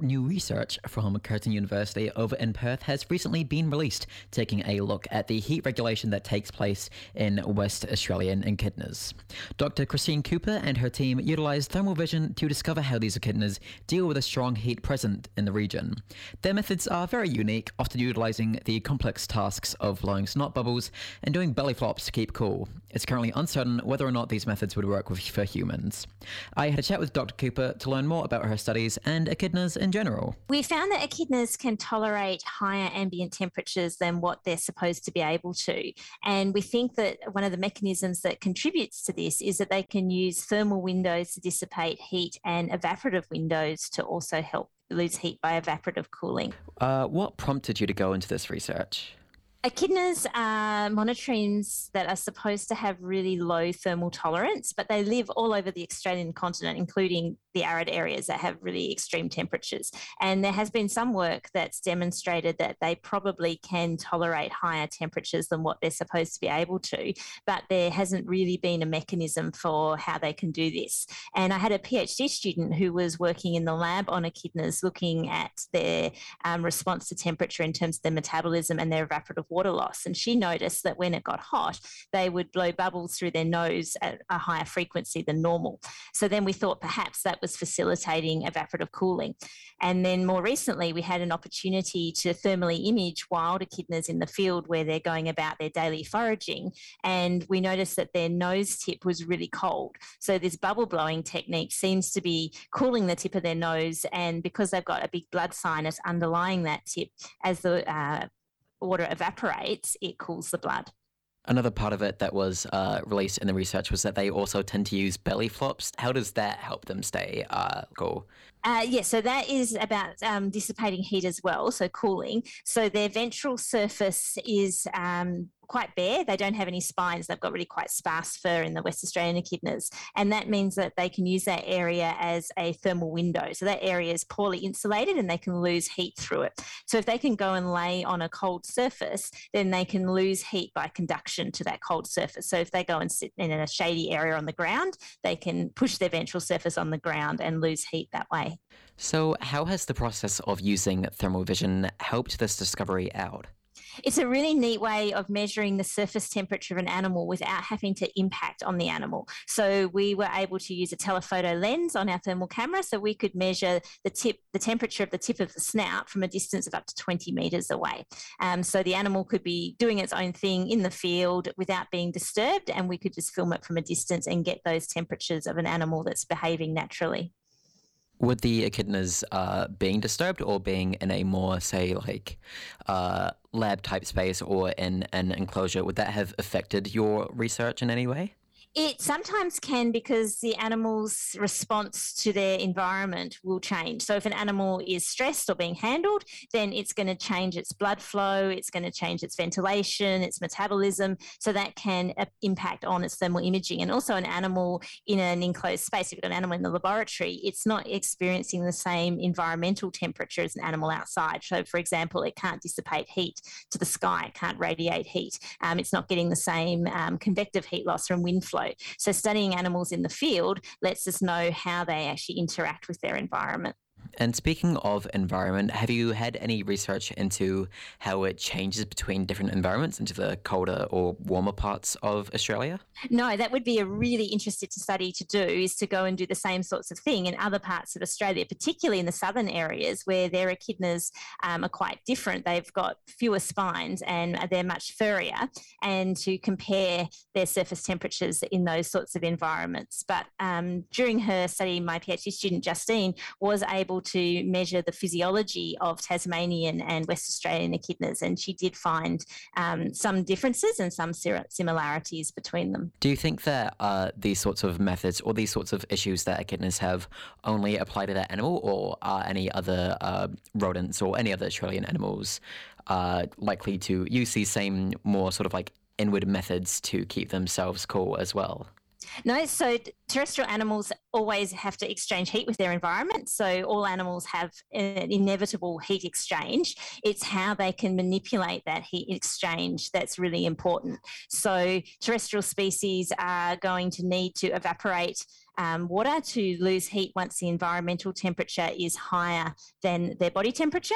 New research from Curtin University over in Perth has recently been released, taking a look at the heat regulation that takes place in West Australian echidnas. Dr. Christine Cooper and her team utilised thermal vision to discover how these echidnas deal with the strong heat present in the region. Their methods are very unique, often utilising the complex tasks of blowing snot bubbles and doing belly flops to keep cool. It's currently uncertain whether or not these methods would work with, for humans. I had a chat with Dr. Cooper to learn more about her studies and echidnas in general. We found that echidnas can tolerate higher ambient temperatures than what they're supposed to be able to. And we think that one of the mechanisms that contributes to this is that they can use thermal windows to dissipate heat and evaporative windows to also help lose heat by evaporative cooling. Uh, what prompted you to go into this research? Echidnas are monotremes that are supposed to have really low thermal tolerance, but they live all over the Australian continent, including the arid areas that have really extreme temperatures. And there has been some work that's demonstrated that they probably can tolerate higher temperatures than what they're supposed to be able to, but there hasn't really been a mechanism for how they can do this. And I had a PhD student who was working in the lab on echidnas looking at their um, response to temperature in terms of their metabolism and their evaporative water loss. And she noticed that when it got hot, they would blow bubbles through their nose at a higher frequency than normal. So then we thought perhaps that was facilitating evaporative cooling. And then more recently, we had an opportunity to thermally image wild echidnas in the field where they're going about their daily foraging. And we noticed that their nose tip was really cold. So this bubble blowing technique seems to be cooling the tip of their nose. And because they've got a big blood sinus underlying that tip, as the uh, water evaporates, it cools the blood. Another part of it that was uh, released in the research was that they also tend to use belly flops. How does that help them stay uh, cool? Uh, yes, yeah, so that is about um, dissipating heat as well, so cooling. So their ventral surface is um, quite bare. They don't have any spines. They've got really quite sparse fur in the West Australian echidnas. And that means that they can use that area as a thermal window. So that area is poorly insulated and they can lose heat through it. So if they can go and lay on a cold surface, then they can lose heat by conduction to that cold surface. So if they go and sit in a shady area on the ground, they can push their ventral surface on the ground and lose heat that way. So, how has the process of using thermal vision helped this discovery out? it's a really neat way of measuring the surface temperature of an animal without having to impact on the animal. So we were able to use a telephoto lens on our thermal camera, so we could measure the tip, the temperature of the tip of the snout from a distance of up to 20 meters away. Um, so the animal could be doing its own thing in the field without being disturbed, and we could just film it from a distance and get those temperatures of an animal that's behaving naturally would the echidnas uh, being disturbed or being in a more, say, like uh, lab type space or in an enclosure, would that have affected your research in any way? It sometimes can because the animal's response to their environment will change. So, if an animal is stressed or being handled, then it's going to change its blood flow, it's going to change its ventilation, its metabolism. So, that can uh, impact on its thermal imaging. And also, an animal in an enclosed space, if you've got an animal in the laboratory, it's not experiencing the same environmental temperature as an animal outside. So, for example, it can't dissipate heat to the sky, it can't radiate heat, um, it's not getting the same um, convective heat loss from wind flow So studying animals in the field lets us know how they actually interact with their environment. And speaking of environment, have you had any research into how it changes between different environments into the colder or warmer parts of Australia? No, that would be a really interesting study to do is to go and do the same sorts of thing in other parts of Australia, particularly in the southern areas where their echidnas um, are quite different. They've got fewer spines and they're much furrier, and to compare their surface temperatures in those sorts of environments. But um, during her study, my PhD student Justine was able able to measure the physiology of Tasmanian and West Australian echidnas, and she did find um, some differences and some similarities between them. Do you think that uh, these sorts of methods or these sorts of issues that echidnas have only apply to that animal, or are any other uh, rodents or any other Australian animals uh, likely to use these same more sort of like inward methods to keep themselves cool as well? No, so terrestrial animals always have to exchange heat with their environment. So all animals have an inevitable heat exchange. It's how they can manipulate that heat exchange that's really important. So terrestrial species are going to need to evaporate um, water to lose heat once the environmental temperature is higher than their body temperature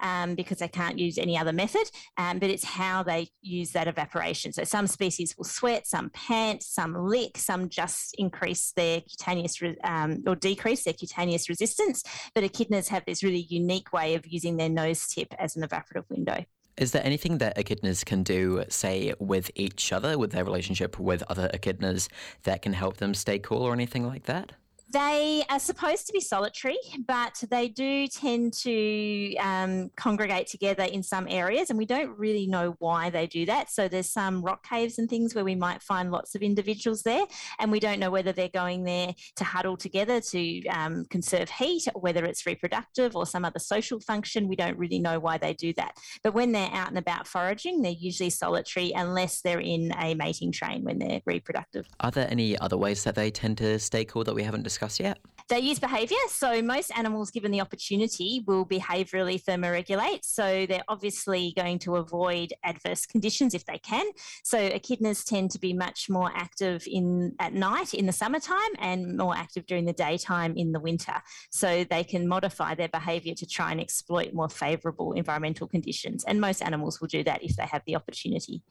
um, because they can't use any other method, um, but it's how they use that evaporation. So some species will sweat, some pant, some lick, some just increase their cutaneous re- um, or decrease their cutaneous resistance. But echidnas have this really unique way of using their nose tip as an evaporative window. Is there anything that echidnas can do, say, with each other, with their relationship with other echidnas, that can help them stay cool or anything like that? They are supposed to be solitary, but they do tend to um, congregate together in some areas, and we don't really know why they do that. So there's some rock caves and things where we might find lots of individuals there, and we don't know whether they're going there to huddle together to um, conserve heat, or whether it's reproductive or some other social function. We don't really know why they do that. But when they're out and about foraging, they're usually solitary unless they're in a mating train when they're reproductive. Are there any other ways that they tend to stay cool that we haven't discussed? Discussed yet? They use behaviour. So most animals, given the opportunity, will behaviourally thermoregulate. So they're obviously going to avoid adverse conditions if they can. So echidnas tend to be much more active in at night in the summertime and more active during the daytime in the winter. So they can modify their behaviour to try and exploit more favourable environmental conditions. And most animals will do that if they have the opportunity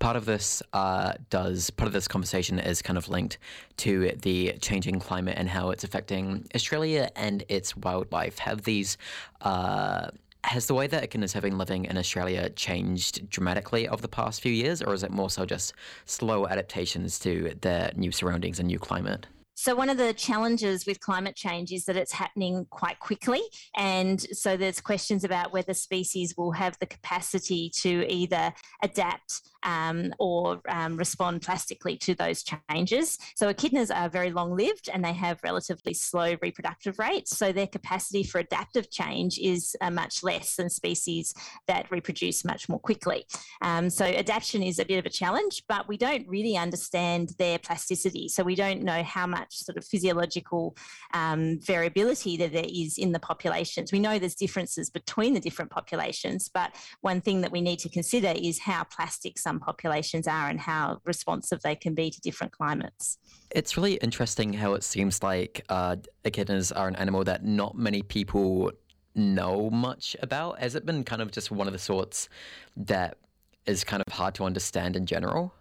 part of this uh, does part of this conversation is kind of linked to the changing climate and how it's affecting Australia and its wildlife. Have these uh, has the way that echidnas have been living in Australia changed dramatically over the past few years, or is it more so just slow adaptations to their new surroundings and new climate? So, one of the challenges with climate change is that it's happening quite quickly. And so, there's questions about whether species will have the capacity to either adapt um, or um, respond plastically to those changes. So, echidnas are very long lived and they have relatively slow reproductive rates. So, their capacity for adaptive change is uh, much less than species that reproduce much more quickly. Um, so, adaptation is a bit of a challenge, but we don't really understand their plasticity. So, we don't know how much sort of physiological um, variability that there is in the populations. We know there's differences between the different populations, but one thing that we need to consider is how plastic some populations are and how responsive they can be to different climates. It's really interesting how it seems like uh, echidnas are an animal that not many people know much about. Has it been kind of just one of the sorts that is kind of hard to understand in general?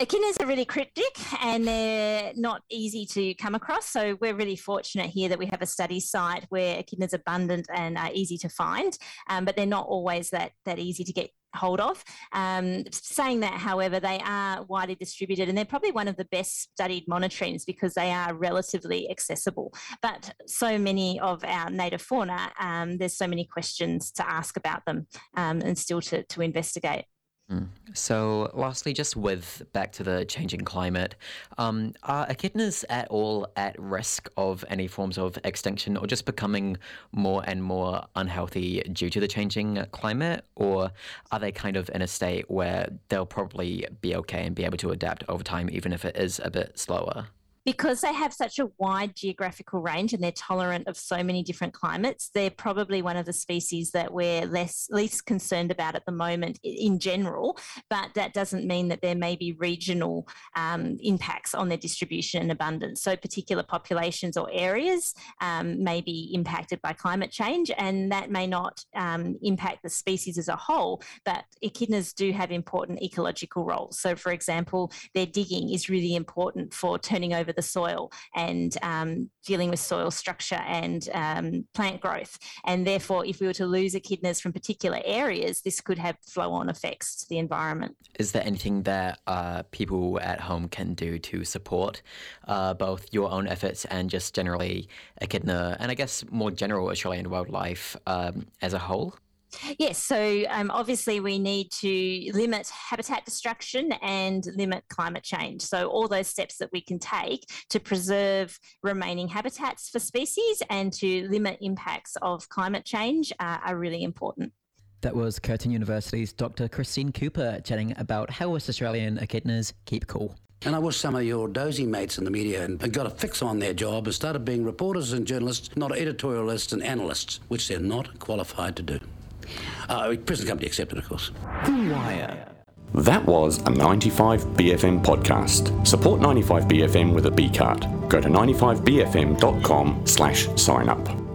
Echidnas are really cryptic and they're not easy to come across. So we're really fortunate here that we have a study site where echidnas are abundant and are easy to find, um, but they're not always that that easy to get hold of. Um, saying that, however, they are widely distributed and they're probably one of the best studied monotremes because they are relatively accessible. But so many of our native fauna, um, there's so many questions to ask about them um, and still to, to investigate. Mm. So, lastly, just with back to the changing climate, um, are echidnas at all at risk of any forms of extinction or just becoming more and more unhealthy due to the changing climate? Or are they kind of in a state where they'll probably be okay and be able to adapt over time, even if it is a bit slower? Because they have such a wide geographical range and they're tolerant of so many different climates, they're probably one of the species that we're less least concerned about at the moment in general. But that doesn't mean that there may be regional um, impacts on their distribution and abundance. So particular populations or areas um, may be impacted by climate change, and that may not um, impact the species as a whole. But echidnas do have important ecological roles. So, for example, their digging is really important for turning over the the soil and um, dealing with soil structure and um, plant growth. And therefore, if we were to lose echidnas from particular areas, this could have flow on effects to the environment. Is there anything that uh, people at home can do to support uh, both your own efforts and just generally echidna and I guess more general Australian wildlife um, as a whole? Yes, so um, obviously we need to limit habitat destruction and limit climate change. So, all those steps that we can take to preserve remaining habitats for species and to limit impacts of climate change uh, are really important. That was Curtin University's Dr. Christine Cooper chatting about how West Australian echidnas keep cool. And I wish some of your dozy mates in the media had got a fix on their job and started being reporters and journalists, not editorialists and analysts, which they're not qualified to do. Uh, present company accepted, of course. The Wire. That was a 95BFM podcast. Support 95BFM with a B card. Go to 95BFM.com slash sign up.